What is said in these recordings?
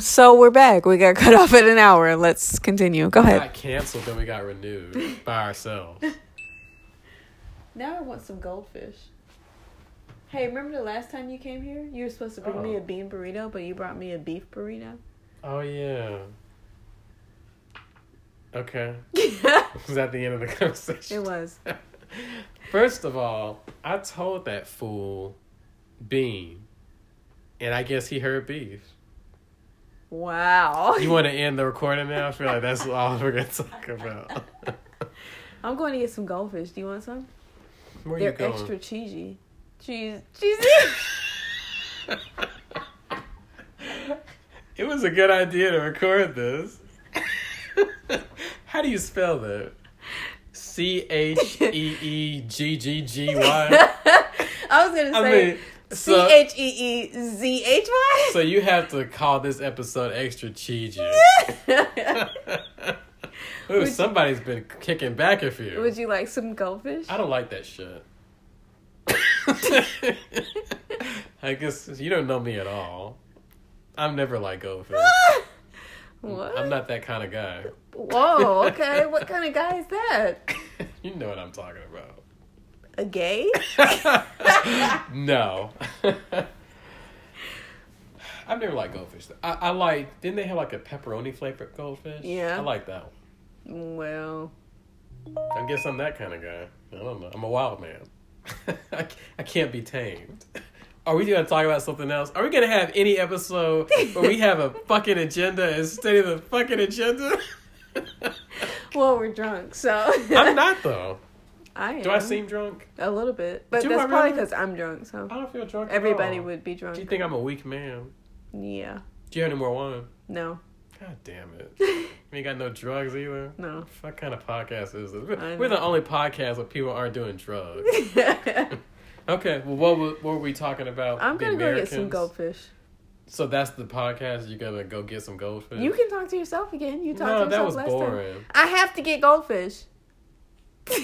So we're back. We got cut off at an hour. Let's continue. Go We ahead. got canceled, then we got renewed by ourselves. Now I want some goldfish. Hey, remember the last time you came here? You were supposed to bring me Oh. a bean burrito, but you brought me a beef burrito. Oh yeah. Okay. Was that the end of the conversation? it was. First of all, I told that fool bean, and I guess he heard beef. Wow. You want to end the recording now? I feel like that's all we're gonna talk about. I'm going to get some goldfish. Do you want some? Where They're you going? extra cheesy. Cheese, cheesy. It was a good idea to record this. How do you spell that? C H E E G G G Y. I was gonna I say mean, C H E E Z H Y. so you have to call this episode extra cheesy. Ooh, Would- somebody's been kicking back a few. Would you like some goldfish? I don't like that shit. I guess you don't know me at all. I'm never like goldfish. what? I'm not that kind of guy. Whoa. Okay. what kind of guy is that? you know what I'm talking about. A gay? no. I've never liked goldfish. I, I like. Didn't they have like a pepperoni flavored goldfish? Yeah. I like that one. Well. I guess I'm that kind of guy. I don't know. I'm a wild man. I, I can't be tamed. Are we going to talk about something else? Are we going to have any episode where we have a fucking agenda instead of the fucking agenda? well, we're drunk, so I'm not though. I. Do I seem drunk? a little bit? But Do that's I probably really? because I'm drunk. So I don't feel drunk. at everybody all. would be drunk. Do you think I'm a weak man? yeah. Do you have any more wine? No. God damn it. We ain't got no drugs either. No. What kind of podcast is this? We're, we're the only podcast where people aren't doing drugs. Okay, well, what, were- what were we talking about? I'm gonna go get some goldfish. So that's the podcast. You're gonna go get some goldfish. You can talk to yourself again. You talked no, to that yourself was last boring. time. I have to get goldfish.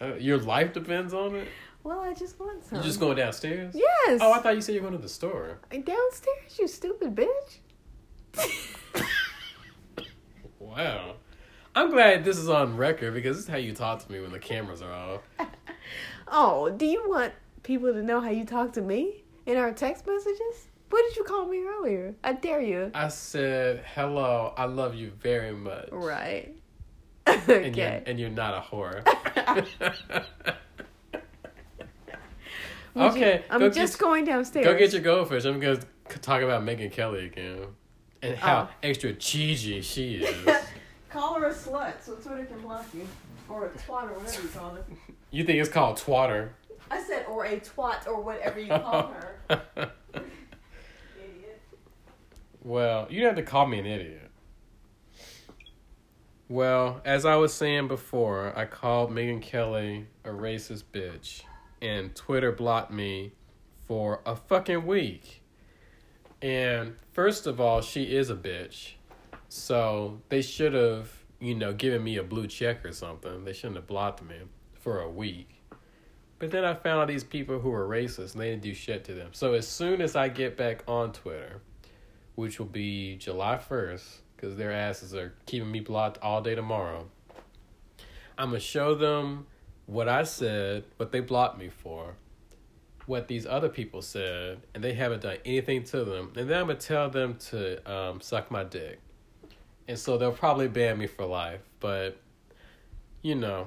Uh, your life depends on it. Well, I just want some. You just going downstairs? Yes. Oh, I thought you said you're going to the store. Downstairs, you stupid bitch. Wow. I'm glad this is on record because this is how you talk to me when the cameras are off. Oh, do you want people to know how you talk to me in our text messages? What did you call me earlier? I dare you. I said, "Hello, I love you very much." Right. And you're, okay. and you're not a whore. Would you- okay, I'm go just get, going downstairs. go get your goldfish. I'm gonna talk about Megyn Kelly again and how Oh. extra cheesy she is. Call her a slut so Twitter can block you. Or a twat or whatever you call her. you think it's called twatter? I said, or a twat or whatever you call her. Well, you have to call me an idiot. Well, as I was saying before, I called Megyn Kelly a racist bitch, and Twitter blocked me for a fucking week. And first of all, she is a bitch. So they should have, you know, given me a blue check or something. They shouldn't have blocked me for a week. But then I found out these people who were racist and they didn't do shit to them. So as soon as I get back on Twitter, which will be July 1st, because their asses are keeping me blocked all day tomorrow, I'm going to show them what I said, what they blocked me for, what these other people said, and they haven't done anything to them. And then I'm going to tell them to um, suck my dick. And so they'll probably ban me for life. But, you know,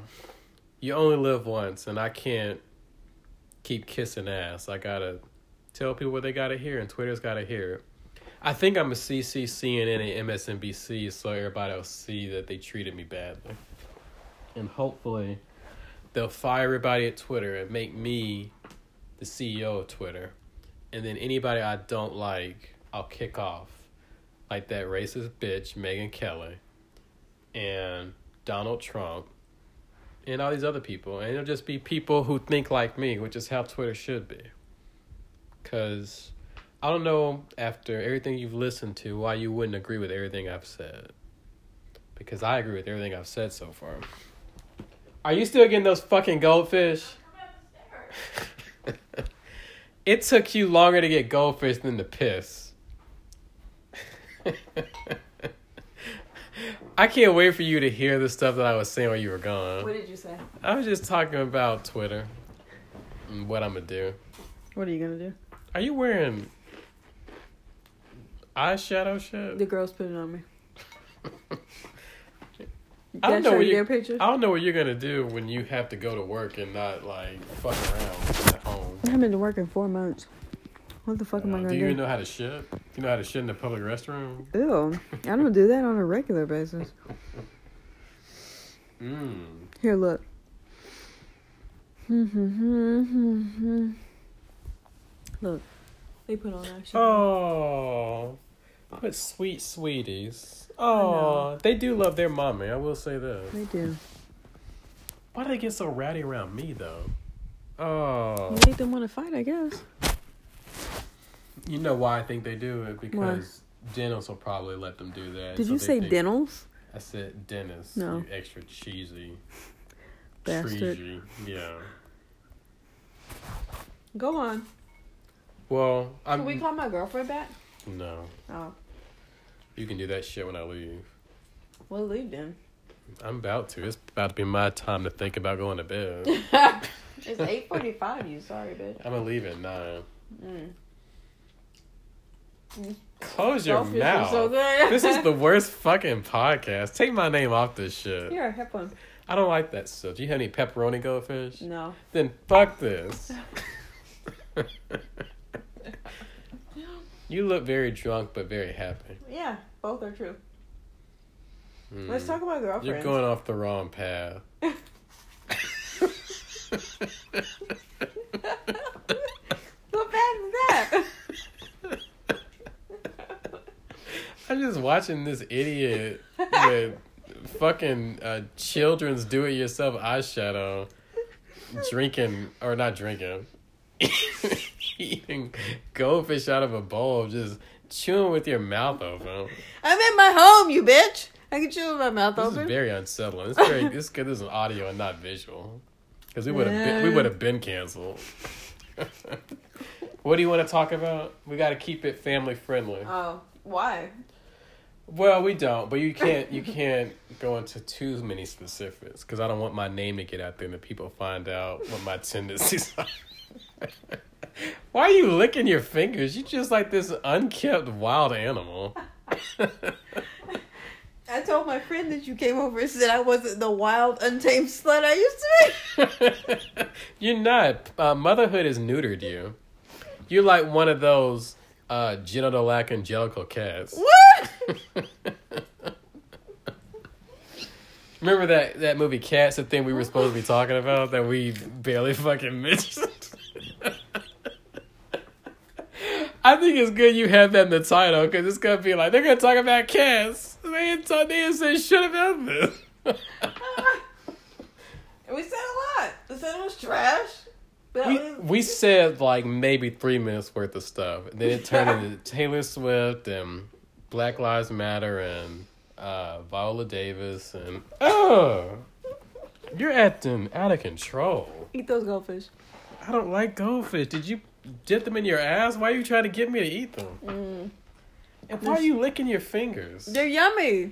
you only live once, and I can't keep kissing ass. I got to tell people what they got to hear, and Twitter's got to hear it. I think I'm a CC, CNN, and MSNBC, so everybody will see that they treated me badly. And hopefully, they'll fire everybody at Twitter and make me the CEO of Twitter. And then anybody I don't like, I'll kick off. Like that racist bitch, Megyn Kelly, and Donald Trump, and all these other people. And it'll just be people who think like me, which is how Twitter should be. Because I don't know, after everything you've listened to, why you wouldn't agree with everything I've said. Because I agree with everything I've said so far. Are you still getting those fucking goldfish? It took you longer to get goldfish than to piss. I can't wait for you to hear the stuff that I was saying while you were gone. What did you say? I was just talking about Twitter and what I'm gonna do. What are you gonna do? Are you wearing eyeshadow shit? The girls put it on me. I don't Can know what you you. their pictures? I don't know what you're gonna do when you have to go to work and not like fuck around at home. I haven't been to work in four months. What the fuck am I Uh, gonna do do? you even know how to shit? You know how to shit in the public restroom? Ew. I don't do that on a regular basis. Mm. Here, look. look. They put on that shit. Oh, but sweet sweeties. Oh, they do love their mommy. I will say this. They do. Why do they get so ratty around me though? Oh, Make them want to fight, I guess. you know why I think they do it because Dennis will probably let them do that. Did So you say think- dentals? I said Dennis. No. You extra cheesy. Bastard. Treasy. Yeah. Go on. Well, I'm. Can we call my girlfriend back? no, Oh. You can do that shit when I leave. We'll leave then. I'm about to. It's about to be my time to think about going to bed. it's 8.45, you sorry, bitch. I'm gonna leave at nine. Mm. Close your was mouth. so this is the worst fucking podcast. Take my name off this shit. Have one. I don't like that stuff. Do you have any pepperoni goldfish? No. Then fuck this. you look very drunk but very happy. Yeah, both are true. Hmm. Let's talk about girlfriends. You're going off the wrong path. What bad is that? I'm just watching this idiot with fucking uh, children's do-it-yourself eyeshadow, drinking or not drinking, eating goldfish out of a bowl, just chewing with your mouth open. I'm in my home, you bitch. I can chew with my mouth This open. This is very unsettling. It's very this good. This is audio and not visual, because we would have been, we would have been canceled. what do you want to talk about? We got to keep it family friendly. oh, why? Well, we don't, but you can't you can't go into too many specifics because I don't want my name to get out there and the people find out what my tendencies are. Why are you licking your fingers? You just like this unkept wild animal. I told my friend that you came over and said I wasn't the wild, untamed slut I used to be. You're not. Uh, motherhood has neutered you. You're like one of those uh, genital angelical cats. What? Remember that, that movie Cats, the thing we were supposed to be talking about that we barely fucking mentioned? I think it's good you have that in the title because it's going to be like, they're going to talk about cats. They didn't, talk, they didn't say shit about this. we said a lot. We said it was trash. We, we said like maybe three minutes worth of stuff. And then it turned into Taylor Swift and Black Lives Matter and uh, Viola Davis and oh, you're acting out of control. eat those goldfish. I don't like goldfish. Did you dip them in your ass? Why are you trying to get me to eat them? Mm. And why are you licking your fingers? They're yummy.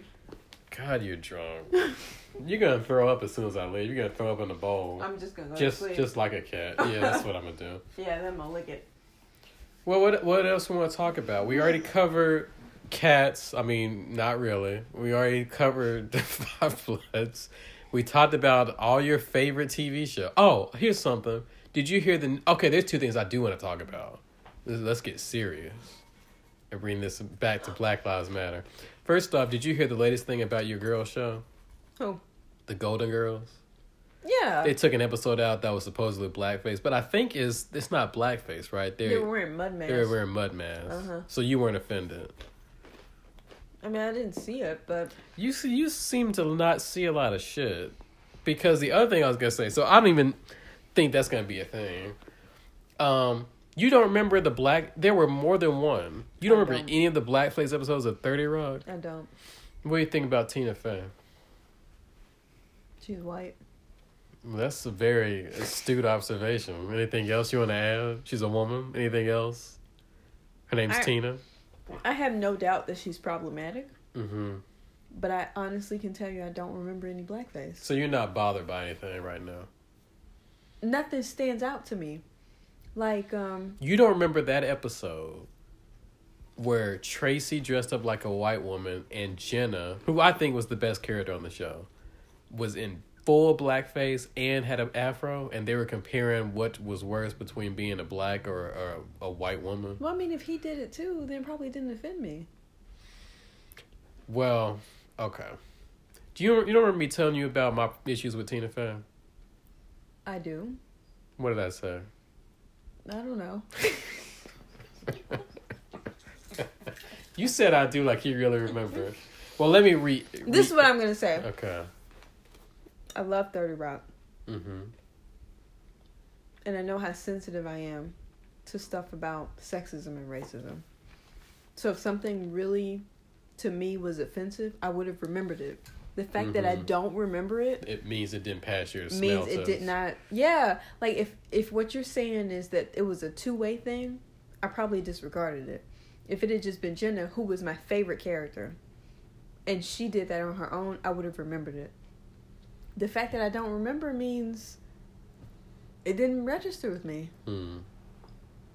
God, you're drunk. You're gonna throw up as soon as I leave. You're gonna throw up in the bowl. I'm just gonna go just to sleep. just like a cat. Yeah, that's what I'm gonna do. yeah, then I'm gonna lick it. Well, what what else we want to talk about? We already covered cats. I mean, not really. We already covered the Five Bloods. We talked about all your favorite TV show. Oh, here's something. Did you hear the? Okay, there's two things I do want to talk about. Let's- get serious and bring this back to Black Lives Matter. First off, did you hear the latest thing about your girl show, Who? the Golden Girls? Yeah. They took an episode out that was supposedly blackface, but I think is it's not blackface, right? they They're were wearing mud masks. they were wearing mud masks, Uh-huh. so you weren't offended. I mean, I didn't see it, but You see, you seem to not see a lot of shit. Because the other thing I was gonna say, so I don't even think that's gonna be a thing. Um, you don't remember the black? There were more than one. You don't I remember don't. any of the blackface episodes of Thirty Rock? I don't. What do you think about Tina Fey? She's white. That's a very astute observation. Anything else you want to add? She's a woman. Anything else? Her name's I- Tina. I have no doubt that she's problematic, Mm-hmm. but I honestly can tell you I don't remember any blackface. So you're not bothered by anything right now. Nothing stands out to me. Like, um, You don't remember that episode where Tracy dressed up like a white woman and Jenna, who I think was the best character on the show, was in full blackface and had an afro, and they were comparing what was worse between being a black or, or a white woman. well, I mean, if he did it too, then it probably didn't offend me. Well, okay. Do you you don't remember me telling you about my issues with Tina Fey? I do. What did I say? I don't know. You said I do like you really remember. Well, let me read. This is what I'm gonna say. Okay. I love Thirty Rock, Mm-hmm. and I know how sensitive I am to stuff about sexism and racism. So if something really, to me, was offensive, I would have remembered it. The fact that I Mhm. don't remember it It means it didn't pass your smell means it test. did not. Yeah, like if if what you're saying is that it was a two way thing, I probably disregarded it. If it had just been Jenna, who was my favorite character, and she did that on her own, I would have remembered it. The fact that I don't remember means it didn't register with me. Hmm.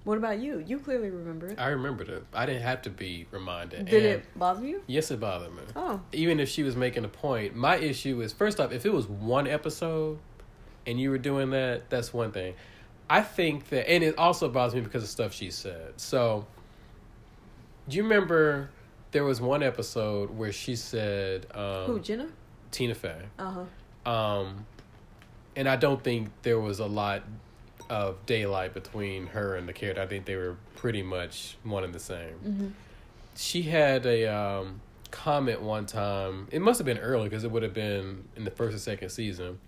What about you? You clearly remember it. I remembered it. I didn't have to be reminded. Did And it bother you? Yes, it bothered me. Oh, Even if she was making a point, my issue is first off, if it was one episode and you were doing that, that's one thing. I think that, and it also bothers me because of stuff she said. So, do you remember there was one episode where she said, um, who Jenna? Tina Fey, Uh huh. um, and I don't think there was a lot of daylight between her and the character. I think they were pretty much one and the same. hmm She had a um, comment one time. It must have been early because it would have been in the first or second season,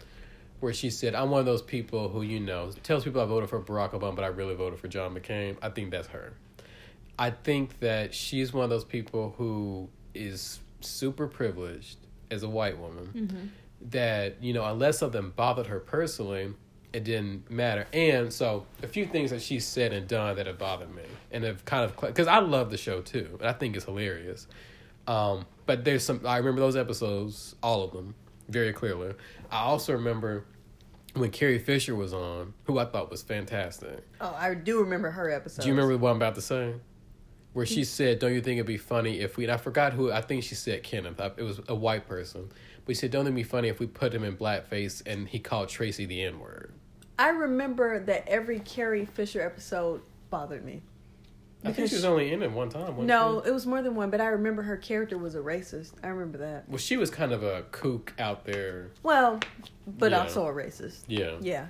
where she said, "I'm one of those people who you know tells people I voted for Barack Obama, but I really voted for John McCain." I think that's her. I think that she's one of those people who is super privileged as a white woman hmm that you know unless something bothered her personally it didn't matter and so a few things that she said and done that have bothered me and have kind of because i love the show too and i think it's hilarious um, but there's some i remember those episodes all of them very clearly i also remember when carrie fisher was on who i thought was fantastic Oh, I do remember her episode. do you remember what i'm about to say where she said, "Don't you think it'd be funny if we?" And I forgot who. I think she said Kenneth. I- It was a white person. But she said, "Don't it be funny if we put him in blackface and he called Tracy the N word?" I remember that every Carrie Fisher episode bothered me. I think she was only in it one time. No, she? it was more than one, but I remember her character was a racist. I remember that. Well, she was kind of a kook out there. Well, but Yeah. also a racist. Yeah. Yeah.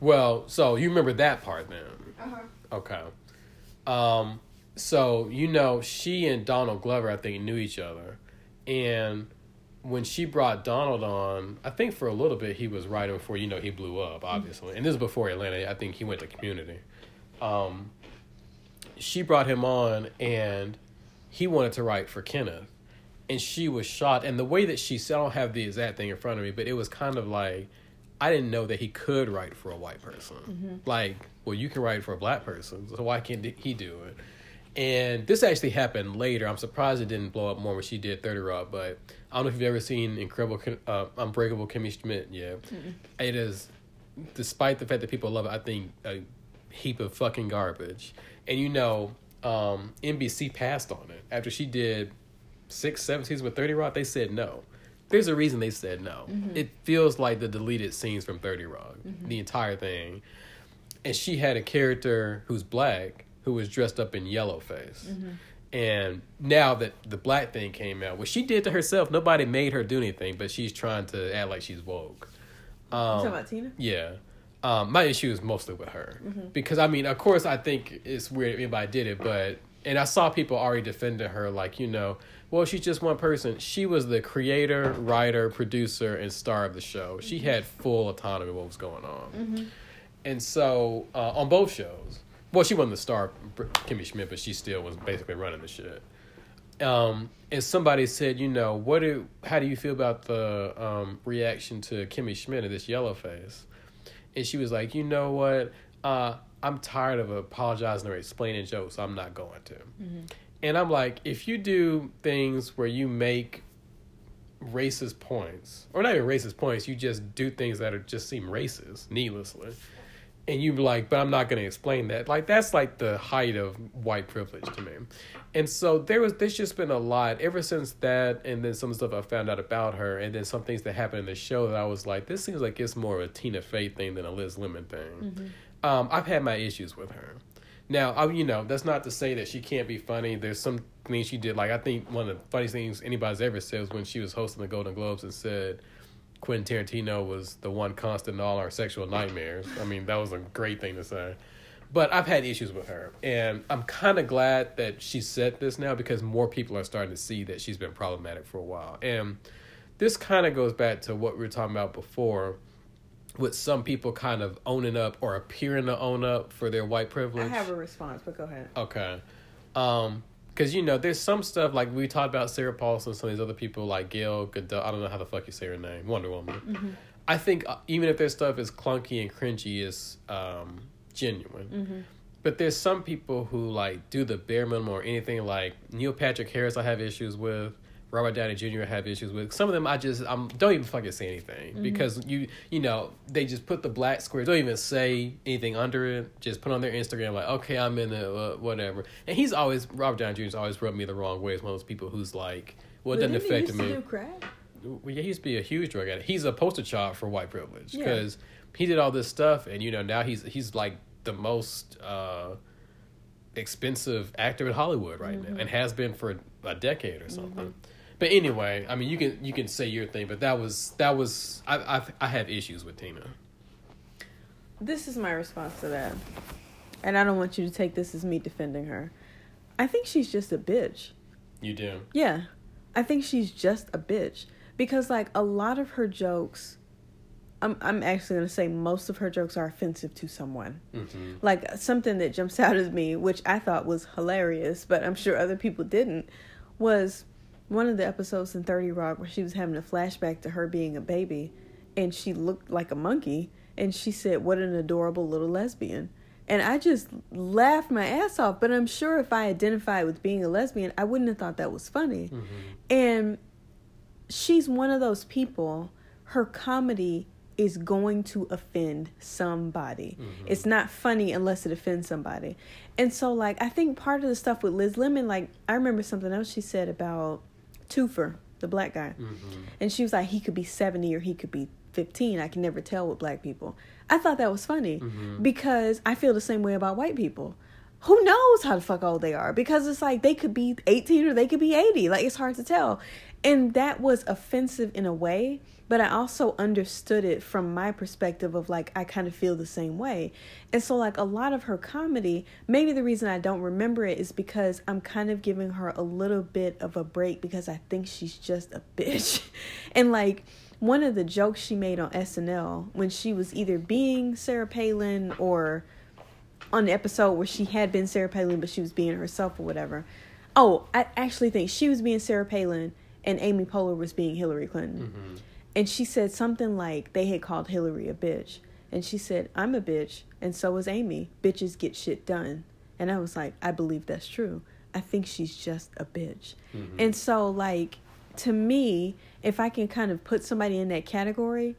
Well, so you remember that part then? Uh-huh. Okay. Um. So you know, she and Donald Glover, I think, knew each other, and when she brought Donald on, I think for a little bit he was writing before you know he blew up, obviously, and this is before Atlanta. I think he went to Community. Um. She brought him on, and he wanted to write for Kenneth, and she was shocked. And the way that she said, I don't have the exact thing in front of me, but it was kind of like. I didn't know that he could write for a white person. Like, well, you can write for a black person, so why can't he do it? And this actually happened later. I'm surprised it didn't blow up more when she did 30 Rock, but I don't know if you've ever seen Incredible, uh, Unbreakable Kimmy Schmidt. Yeah. It is, despite the fact that people love it, I think a heap of fucking garbage. And you know, um, NBC passed on it. After she did six, seven seasons with 30 Rock, they said no. There's a reason they said no. It feels like the deleted scenes from 30 Rock, the entire thing. And she had a character who's black who was dressed up in yellow face. And now that the black thing came out, what she did to herself, nobody made her do anything, but she's trying to act like she's woke. You Um, talking about Tina? yeah. Um, my issue is mostly with her. Because, I mean, of course, I think it's weird if anybody did it, but, and I saw people already defending her, like, you know, well, she's just one person. She was the creator, writer, producer, and star of the show. She had full autonomy of what was going on. And so, uh, on both shows, well, she wasn't the star, Kimmy Schmidt, but she still was basically running the shit. um, and somebody said, you know, what do how do you feel about the um, reaction to Kimmy Schmidt and this yellow face? And she was like, you know what, uh, I'm tired of apologizing or explaining jokes. So I'm not going to. Mm-hmm. And I'm like, if you do things where you make racist points, or not even racist points, you just do things that are just seem racist needlessly and you're like, but I'm not going to explain that. Like that's like the height of white privilege to me. And so there was there's just been a lot ever since that, and then some stuff I found out about her, and then some things that happened in the show that I was like, this seems like it's more of a Tina Fey thing than a Liz Lemon thing. Mm-hmm. Um, I've had my issues with her. Now, I, you know, that's not to say that she can't be funny. There's some things she did. Like I think one of the funniest things anybody's ever said was when she was hosting the Golden Globes and said Quentin Tarantino was the one constant in all our sexual nightmares. I mean, that was a great thing to say. But I've had issues with her, and I'm kind of glad that she said this now because more people are starting to see that she's been problematic for a while. And this kind of goes back to what we were talking about before, with some people kind of owning up or appearing to own up for their white privilege. I have a response, but go ahead. Okay. Um, because you know, there's some stuff like we talked about Sarah Paulson, some of these other people like Gail Gadot. I don't know how the fuck you say her name, Wonder Woman. Mm-hmm. I think uh, even if their stuff is clunky and cringy, is um, genuine. Mm-hmm. But there's some people who like do the bare minimum or anything. Like Neil Patrick Harris, I have issues with. Robert Downey Jr. have issues with. Some of them I just I'm don't even fucking say anything mm-hmm. because you you know they just put the black squares. Don't even say anything under it. Just put on their Instagram like okay I'm in the uh, whatever. And he's always Robert Downey Jr.'s always rubbed me the wrong way. He's one of those people who's like well it doesn't affect me. Well, yeah, he used to be a huge drug addict. He's a poster child for white privilege because yeah. he did all this stuff, and you know now he's he's like the most uh, expensive actor in Hollywood right mm-hmm. now, and has been for a decade or something. Mm-hmm. But anyway, I mean, you can you can say your thing, but that was that was I I I have issues with Tina. This is my response to that, and I don't want you to take this as me defending her. I think she's just a bitch. You do. Yeah, I think she's just a bitch because like a lot of her jokes. I'm I'm actually gonna say most of her jokes are offensive to someone. Mm-hmm. Like something that jumps out at me, which I thought was hilarious, but I'm sure other people didn't, was one of the episodes in 30 Rock where she was having a flashback to her being a baby and she looked like a monkey and she said, What an adorable little lesbian. And I just laughed my ass off, but I'm sure if I identified with being a lesbian, I wouldn't have thought that was funny. Mm-hmm. And she's one of those people, her comedy is going to offend somebody. Mm-hmm. It's not funny unless it offends somebody. And so, like, I think part of the stuff with Liz Lemon, like, I remember something else she said about Toofer, the black guy. Mm-hmm. And she was like, he could be 70 or he could be 15. I can never tell with black people. I thought that was funny mm-hmm. because I feel the same way about white people. Who knows how the fuck old they are? Because it's like they could be 18 or they could be 80. Like it's hard to tell. And that was offensive in a way but I also understood it from my perspective of like I kind of feel the same way. And so like a lot of her comedy, maybe the reason I don't remember it is because I'm kind of giving her a little bit of a break because I think she's just a bitch. and like one of the jokes she made on SNL when she was either being Sarah Palin or on the episode where she had been Sarah Palin but she was being herself or whatever. Oh, I actually think she was being Sarah Palin and Amy Poehler was being Hillary Clinton. Mm-hmm and she said something like they had called Hillary a bitch. And she said, I'm a bitch, and so is Amy. Bitches get shit done. And I was like, I believe that's true. I think she's just a bitch. Mm-hmm. And so, like, to me, if I can kind of put somebody in that category,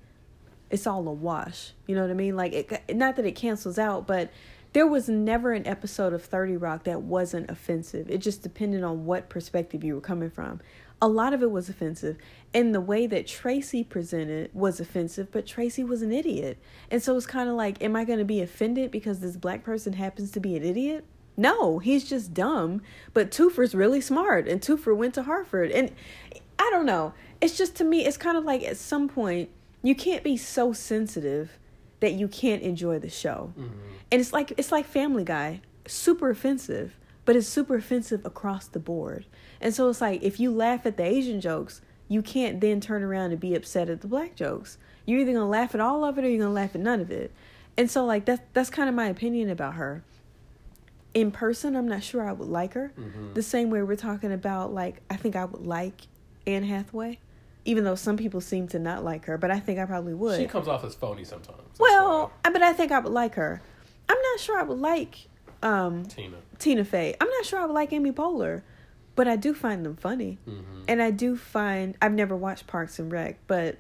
it's all a wash. You know what I mean? Like, it, not that it cancels out, but there was never an episode of 30 Rock that wasn't offensive. It just depended on what perspective you were coming from a lot of it was offensive. And the way that Tracy presented was offensive, but Tracy was an idiot. And so it's kind of like, am I going to be offended because this black person happens to be an idiot? No, he's just dumb. But Toofer's really smart, and Toofer went to Harvard. And I don't know. It's just to me, it's kind of like at some point, you can't be so sensitive that you can't enjoy the show. Mm-hmm. And it's like it's like Family Guy, super offensive, but it's super offensive across the board. And so it's like if you laugh at the Asian jokes, you can't then turn around and be upset at the black jokes. You're either gonna laugh at all of it or you're gonna laugh at none of it. And so like that's that's kind of my opinion about her. in person, I'm not sure I would like her. Mhm. The same way we're talking about, like, I think I would like Anne Hathaway, even though some people seem to not like her, but I think I probably would. She comes off as phony sometimes. Well, I- but I think I would like her. I'm not sure I would like um. Tina. Tina Fey. I'm not sure I would like Amy Poehler, but I do find them funny. hmm And I do find I've never watched Parks and Rec, but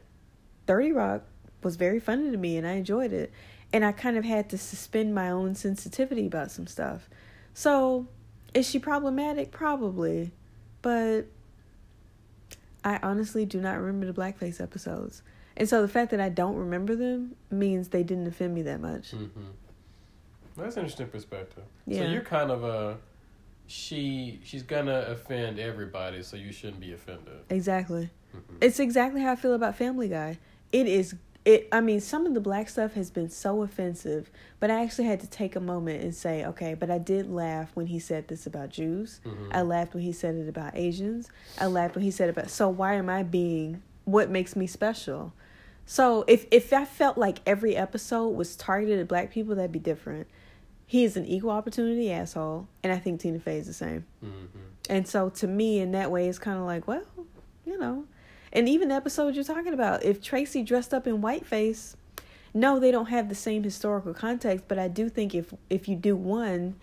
Thirty Rock was very funny to me, and I enjoyed it. And I kind of had to suspend my own sensitivity about some stuff. So, is she problematic? Probably, but I honestly do not remember the blackface episodes. And so the fact that I don't remember them means they didn't offend me that much. hmm That's an interesting perspective. So you're kind of a she. She's gonna offend everybody, so you shouldn't be offended. Exactly. Mhm. It's exactly how I feel about Family Guy. It is it I mean some of the black stuff has been so offensive, but I actually had to take a moment and say, okay, but I did laugh when he said this about Jews. Mhm. I laughed when he said it about Asians. I laughed when he said about so why am I being what makes me special? So if if I felt like every episode was targeted at black people, that'd be different. He is an equal opportunity asshole, and I think Tina Fey is the same. Mhm. And so to me, in that way, it's kind of like, well, you know. And even the episode you're talking about, if Tracy dressed up in whiteface, no, they don't have the same historical context. But I do think if if you do one,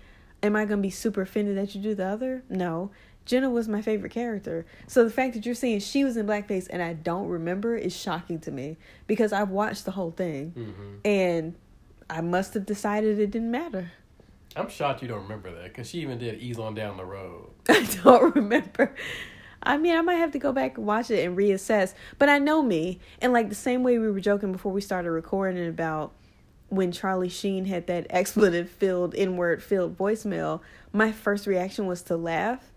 am I gonna be super offended that you do the other? No. Jenna was my favorite character. So the fact that you're saying she was in blackface and I don't remember is shocking to me because I've watched the whole thing Mhm. and I must have decided it didn't matter. I'm shocked you don't remember that because she even did "Ease on Down the Road." I don't remember. I mean, I might have to go back and watch it and reassess. But I know me. And like the same way we were joking before we started recording about when Charlie Sheen had that expletive filled, N word filled voicemail, my first reaction was to laugh.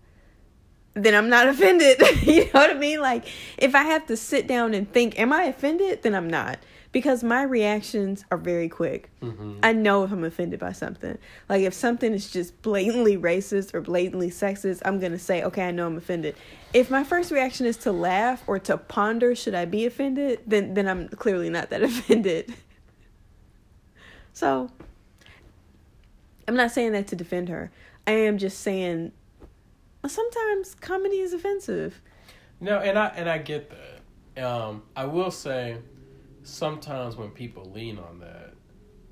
Then I'm not offended. you know what I mean? Like, if I have to sit down and think, am I offended? Then I'm not. Because my reactions are very quick. Mhm. I know if I'm offended by something. Like if something is just blatantly racist or blatantly sexist, I'm gonna say, okay, I know I'm offended. If my first reaction is to laugh or to ponder, should I be offended? Then then I'm clearly not that offended. So I'm not saying that to defend her. I am just saying sometimes comedy is offensive. No, and I and I get that. Um, I will say, sometimes when people lean on that,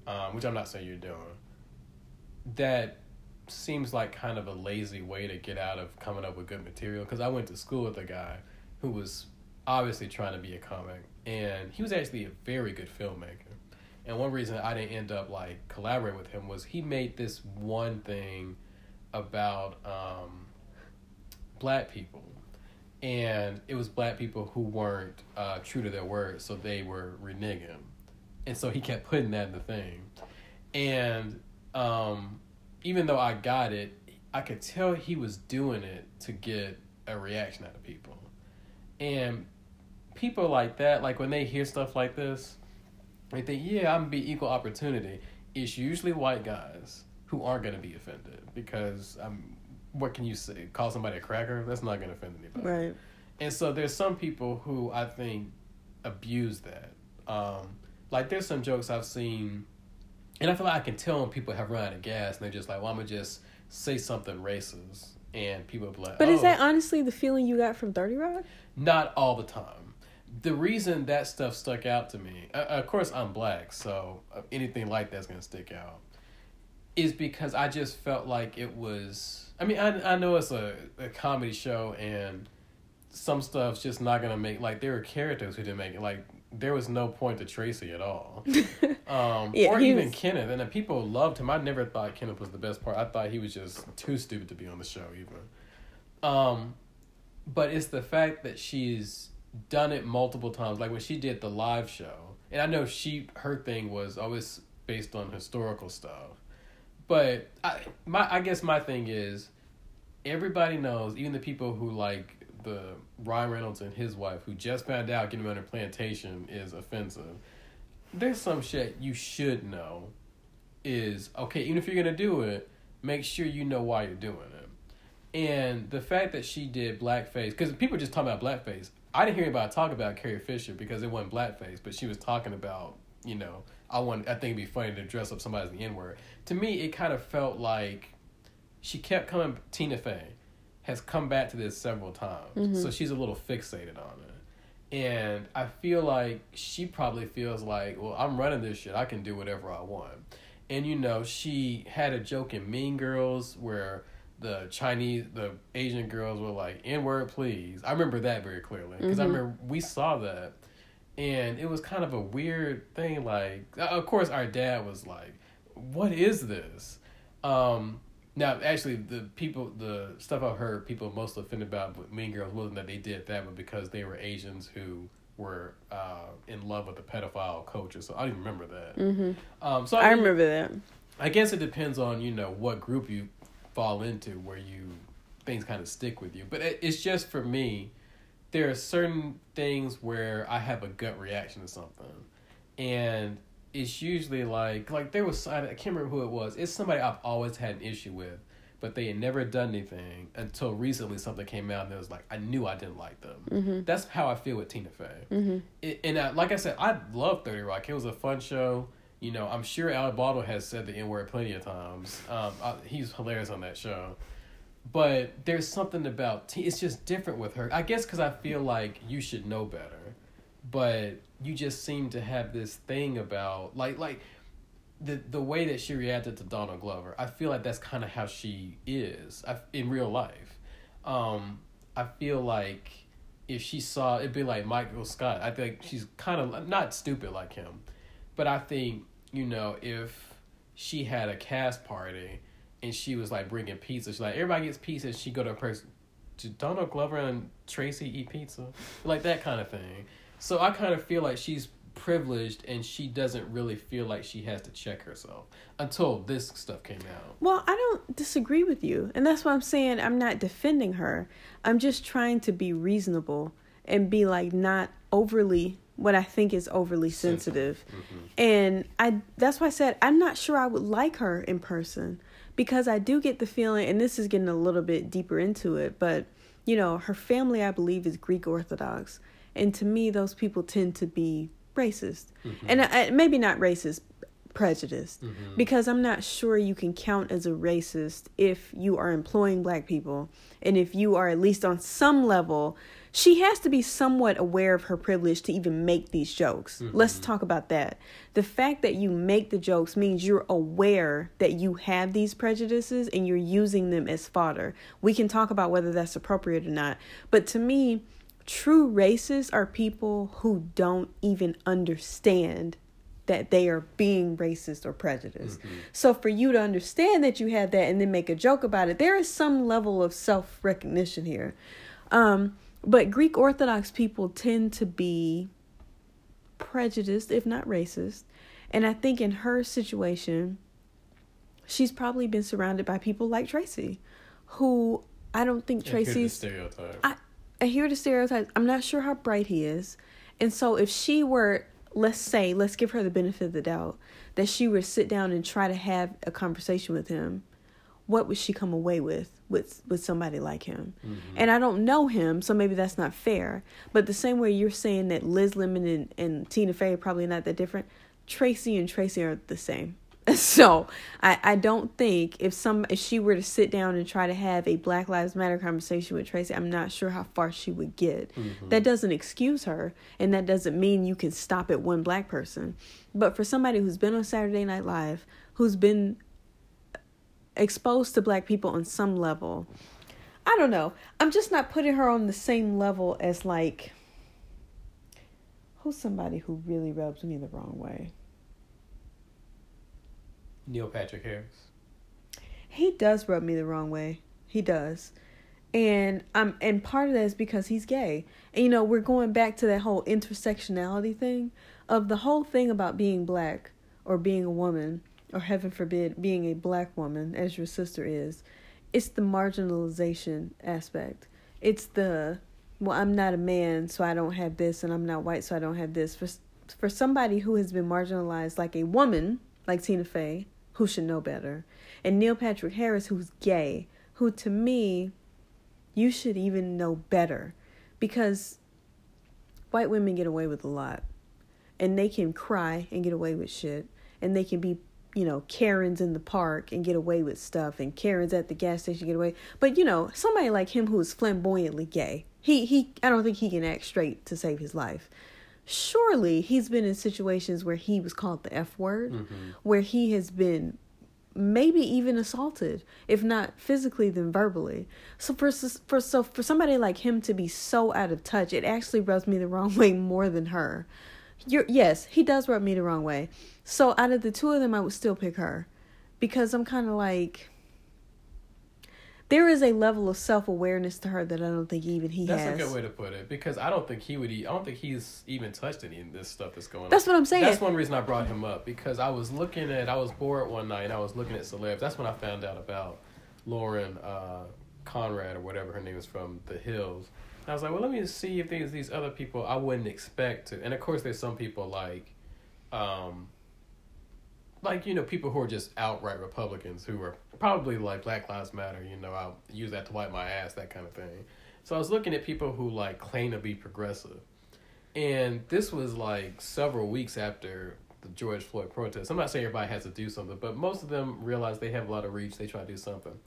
um, which I'm not saying you're doing, that seems like kind of a lazy way to get out of coming up with good material. Because I went to school with a guy who was obviously trying to be a comic, and he was actually a very good filmmaker. And one reason I didn't end up like collaborating with him was he made this one thing about um, black people and it was black people who weren't uh, true to their word, so they were reneging, and so he kept putting that in the thing, and um, even though I got it, I could tell he was doing it to get a reaction out of people, and people like that, like when they hear stuff like this, they think, yeah, I'm gonna be equal opportunity. It's usually white guys who aren't gonna be offended because um, what can you say? Call somebody a cracker? That's not gonna offend anybody. Right. And so there's some people who I think abuse that. Um, like there's some jokes I've seen, and I feel like I can tell when people have run out of gas and they're just like, well, I'm gonna just say something racist, and people be like, But oh. is that honestly the feeling you got from 30 Rock? Not all the time. The reason that stuff stuck out to me, uh, of course, I'm black, so uh, anything like that's gonna stick out, is because I just felt like it was. I mean, I I know it's a, a comedy show, and some stuff's just not gonna make. Like there were characters who didn't make it. Like there was no point to Tracy at all, um, Yeah, or even was- Kenneth. And the people loved him. I never thought Kenneth was the best part. I thought he was just too stupid to be on the show, even. Um, but it's the fact that she's done it multiple times. Like when she did the live show, and I know she her thing was always based on historical stuff. But I my I guess my thing is everybody knows, even the people who like the Ryan Reynolds and his wife who just found out getting on a plantation is offensive. There's some shit you should know is okay, even if you're gonna do it, make sure you know why you're doing it. And the fact that she did blackface, because people just talking about blackface. I didn't hear anybody talk about Carrie Fisher because it wasn't blackface, but she was talking about, you know, I want. I think it'd be funny to dress up somebody as the N word. To me, it kind of felt like she kept coming. Tina Fey has come back to this several times, Mhm. so she's a little fixated on it. And I feel like she probably feels like, well, I'm running this shit. I can do whatever I want. And you know, she had a joke in Mean Girls where the Chinese, the Asian girls were like, "N word, please." I remember that very clearly because I Mhm. remember we saw that, and it was kind of a weird thing. Like, of course, our dad was like, "What is this?" Um, now, actually, the people, the stuff I've heard people most offended about with Mean Girls wasn't that they did that, but because they were Asians who were uh, in love with the pedophile coach. or So I don't even remember that. hmm Um, so I mean, remember that. I guess it depends on you know what group you fall into where you things kind of stick with you. But it, it's just for me, there are certain things where I have a gut reaction to something, and it's usually like like there was I can't remember who it was. It's somebody I've always had an issue with, but they had never done anything until recently. Something came out and it was like I knew I didn't like them. hmm That's how I feel with Tina Fey hmm it, and I, like I said, I love Thirty Rock. It was a fun show. You know, I'm sure Al Baldwin has said the N word plenty of times. Um, I, he's hilarious on that show. But there's something about T- it's just different with her. I guess because I feel like you should know better, but you just seem to have this thing about like like the the way that she reacted to Donald Glover. I feel like that's kind of how she is I, in real life. Um, I feel like if she saw it'd be like Michael Scott. I think she's kind of not stupid like him, but I think you know if she had a cast party and she was like bringing pizza, she's like everybody gets pizza. She go to a person, to Donald Glover and Tracy eat pizza, like that kind of thing. So I kind of feel like she's privileged and she doesn't really feel like she has to check herself until this stuff came out. Well, I don't disagree with you. And that's why I'm saying I'm not defending her. I'm just trying to be reasonable and be like not overly what I think is overly sensitive. Mm-hmm. And I that's why I said I'm not sure I would like her in person because I do get the feeling and this is getting a little bit deeper into it, but you know, her family I believe is Greek Orthodox. And to me those people tend to be racist. Mm-hmm. And uh, maybe not racist, prejudiced Mhm. because I'm not sure you can count as a racist if you are employing black people and if you are at least on some level she has to be somewhat aware of her privilege to even make these jokes. Let's talk about that. The fact that you make the jokes means you're aware that you have these prejudices and you're using them as fodder. We can talk about whether that's appropriate or not, but to me, true racists are people who don't even understand that they are being racist or prejudiced. So for you to understand that you have that and then make a joke about it, there is some level of self recognition here. Um, but Greek Orthodox people tend to be prejudiced, if not racist. And I think in her situation, she's probably been surrounded by people like Tracy, who I don't think Here's the Tracy's stereotype. I, I hear the stereotypes. I'm not sure how bright he is. And so if she were, let's say, let's give her the benefit of the doubt, that she were to sit down and try to have a conversation with him, what would she come away with with with somebody like him? Mm-hmm. And I don't know him, so maybe that's not fair. But the same way you're saying that Liz Lemon and, and Tina Fey are probably not that different, Tracy and Tracy are the same. So I, I don't think if some if she were to sit down and try to have a Black Lives Matter conversation with Tracy, I'm not sure how far she would get. Mm-hmm. That doesn't excuse her, and that doesn't mean you can stop at one black person. But for somebody who's been on Saturday Night Live, who's been exposed to black people on some level, I don't know. I'm just not putting her on the same level as like who's somebody who really rubs me the wrong way. Neil Patrick Harris. he does rub me the wrong way. He does. And um and part of that is because he's gay. And you know, we're going back to that whole intersectionality thing of the whole thing about being black or being a woman or heaven forbid being a black woman as your sister is. It's the marginalization aspect. It's the well, I'm not a man, so I don't have this and I'm not white, so I don't have this. For for somebody who has been marginalized like a woman, like Tina Fey, who should know better, and Neil Patrick Harris, who's gay, who to me, you should even know better, because white women get away with a lot, and they can cry and get away with shit, and they can be you know, Karens in the park and get away with stuff. And Karens at the gas station get away. But, you know, somebody like him who is flamboyantly gay, he, he, I don't think he can act straight to save his life. Surely he's been in situations where he was called the F word, Mm-hmm. where he has been maybe even assaulted, if not physically, then verbally. So for for so for somebody like him to be so out of touch, it actually rubs me the wrong way more than her. You're yes, he does rub me the wrong way. So out of the two of them, I would still pick her, because I'm kind of like. There is a level of self awareness to her that I don't think even he That's has. That's a good way to put it because I don't think he would. I don't think he's even touched any of this stuff that's going on. That's on. what I'm saying. That's one reason I brought him up because I was looking at. I was bored one night and I was looking at celebs. That's when I found out about Lauren uh, Conrad or whatever her name is from The Hills. And I was like, well, let me see if there's these other people I wouldn't expect to. And of course, there's some people like, um, like you know, people who are just outright Republicans who are probably like Black Lives Matter. You know, I'll use that to wipe my ass, that kind of thing. So I was looking at people who like claim to be progressive, and this was like several weeks after the George Floyd protest. I'm not saying everybody has to do something, but most of them realize they have a lot of reach. They try to do something.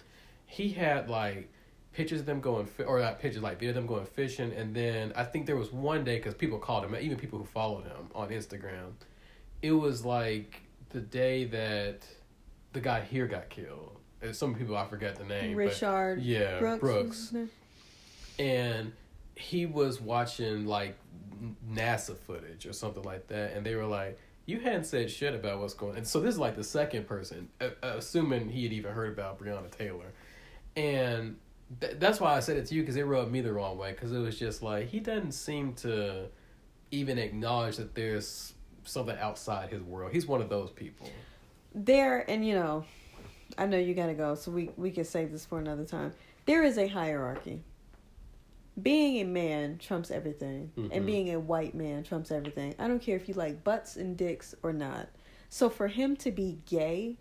He had like pictures of them going fi- or not pictures like video of them going fishing, and then I think there was one day because people called him, even people who followed him on Instagram. It was like the day that the guy here got killed. And some people I forget the name. but- Rayshard yeah, Brooks. Brooks and he was watching like NASA footage or something like that, and they were like, "You hadn't said shit about what's going." on. And so this is like the second person, uh, assuming he had even heard about Breonna Taylor, and th- that's why I said it to you because it rubbed me the wrong way because it was just like he doesn't seem to even acknowledge that there's something outside his world. He's one of those people. there and you know i know you gotta go so we we can save this for another time. There is a hierarchy. Being a man trumps everything Mhm. and being a white man trumps everything. I don't care if you like butts and dicks or not. So for him to be gay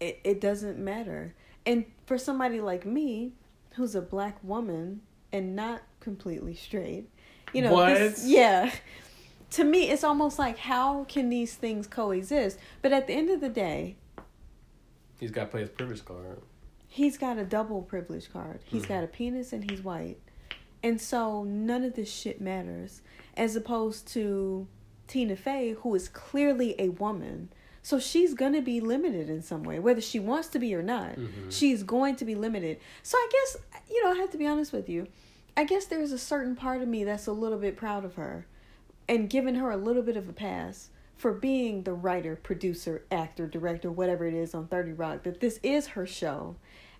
it, it doesn't matter. And for somebody like me who's a black woman and not completely straight you know this- yeah to me it's almost like how can these things coexist? But at the end of the day He's got to play his privilege card. he's got a double privilege card. He's Mhm. got a penis and he's white. And so none of this shit matters as opposed to tina fey who is clearly a woman. So she's gonna be limited in some way whether she wants to be or not. Mhm. she's going to be limited. So i guess you know i have to be honest with you. I guess there's a certain part of me that's a little bit proud of her and giving her a little bit of a pass for being the writer, producer, actor, director, whatever it is on 30 Rock, that this is her show.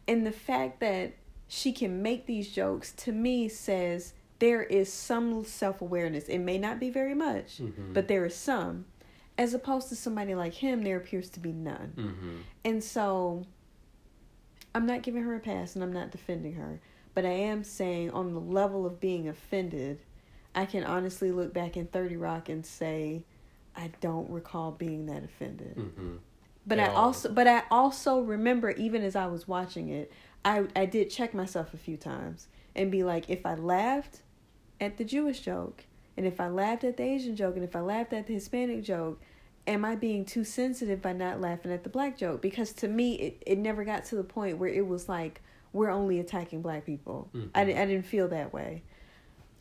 And the fact that she can make these jokes to me says there is some self awareness. It may not be very much, Mhm. but there is some. As opposed to somebody like him, there appears to be none. Mm-hmm. And so I'm not giving her a pass and I'm not defending her. But I am saying, on the level of being offended, I can honestly look back in 30 Rock and say, I don't recall being that offended. Mm-hmm. But At I all. also but I also remember even as I was watching it, I I did check myself a few times and be like if I laughed at the Jewish joke and if I laughed at the Asian joke and if I laughed at the Hispanic joke, am I being too sensitive by not laughing at the black joke? Because to me it, it never got to the point where it was like we're only attacking black people. Mhm. I, I didn't feel that way.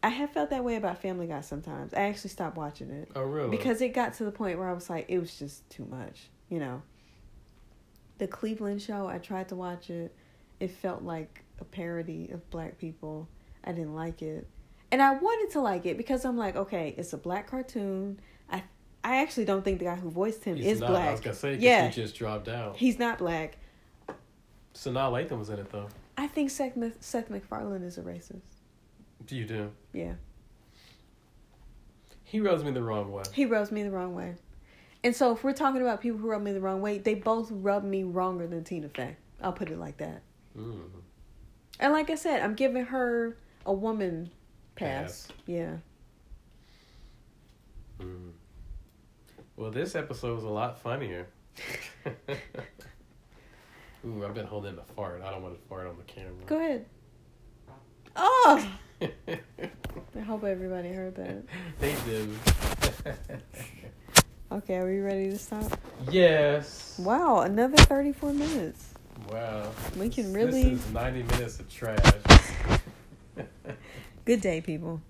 I have felt that way about Family Guy sometimes. I actually stopped watching it Oh, really? because it got to the point where I was like, it was just too much, you know. The Cleveland show, I tried to watch it. It felt like a parody of black people. I didn't like it. And I wanted to like it because I'm like, okay, it's a black cartoon. I I actually don't think the guy who voiced him He's is not. black. I was gonna say Yeah. he just dropped out. He's not black. Sanaa Lathan was in it though. I think Seth, Seth MacFarlane is a racist. You do? Yeah. He rubs me the wrong way. He rubs me the wrong way. And so if we're talking about people who rub me the wrong way, they both rub me wronger than Tina Fey. I'll put it like that. Mm. And like I said, I'm giving her a woman pass. Pass. Yeah. Mm. Well, this episode was a lot funnier. Ooh, I've been holding a fart. I don't want to fart on the camera. Go ahead. Oh! I hope everybody heard that. they do. Okay, are we ready to stop? Yes. Wow, another 34 minutes. Wow. We can really- This is 90 minutes of trash. Good day, people.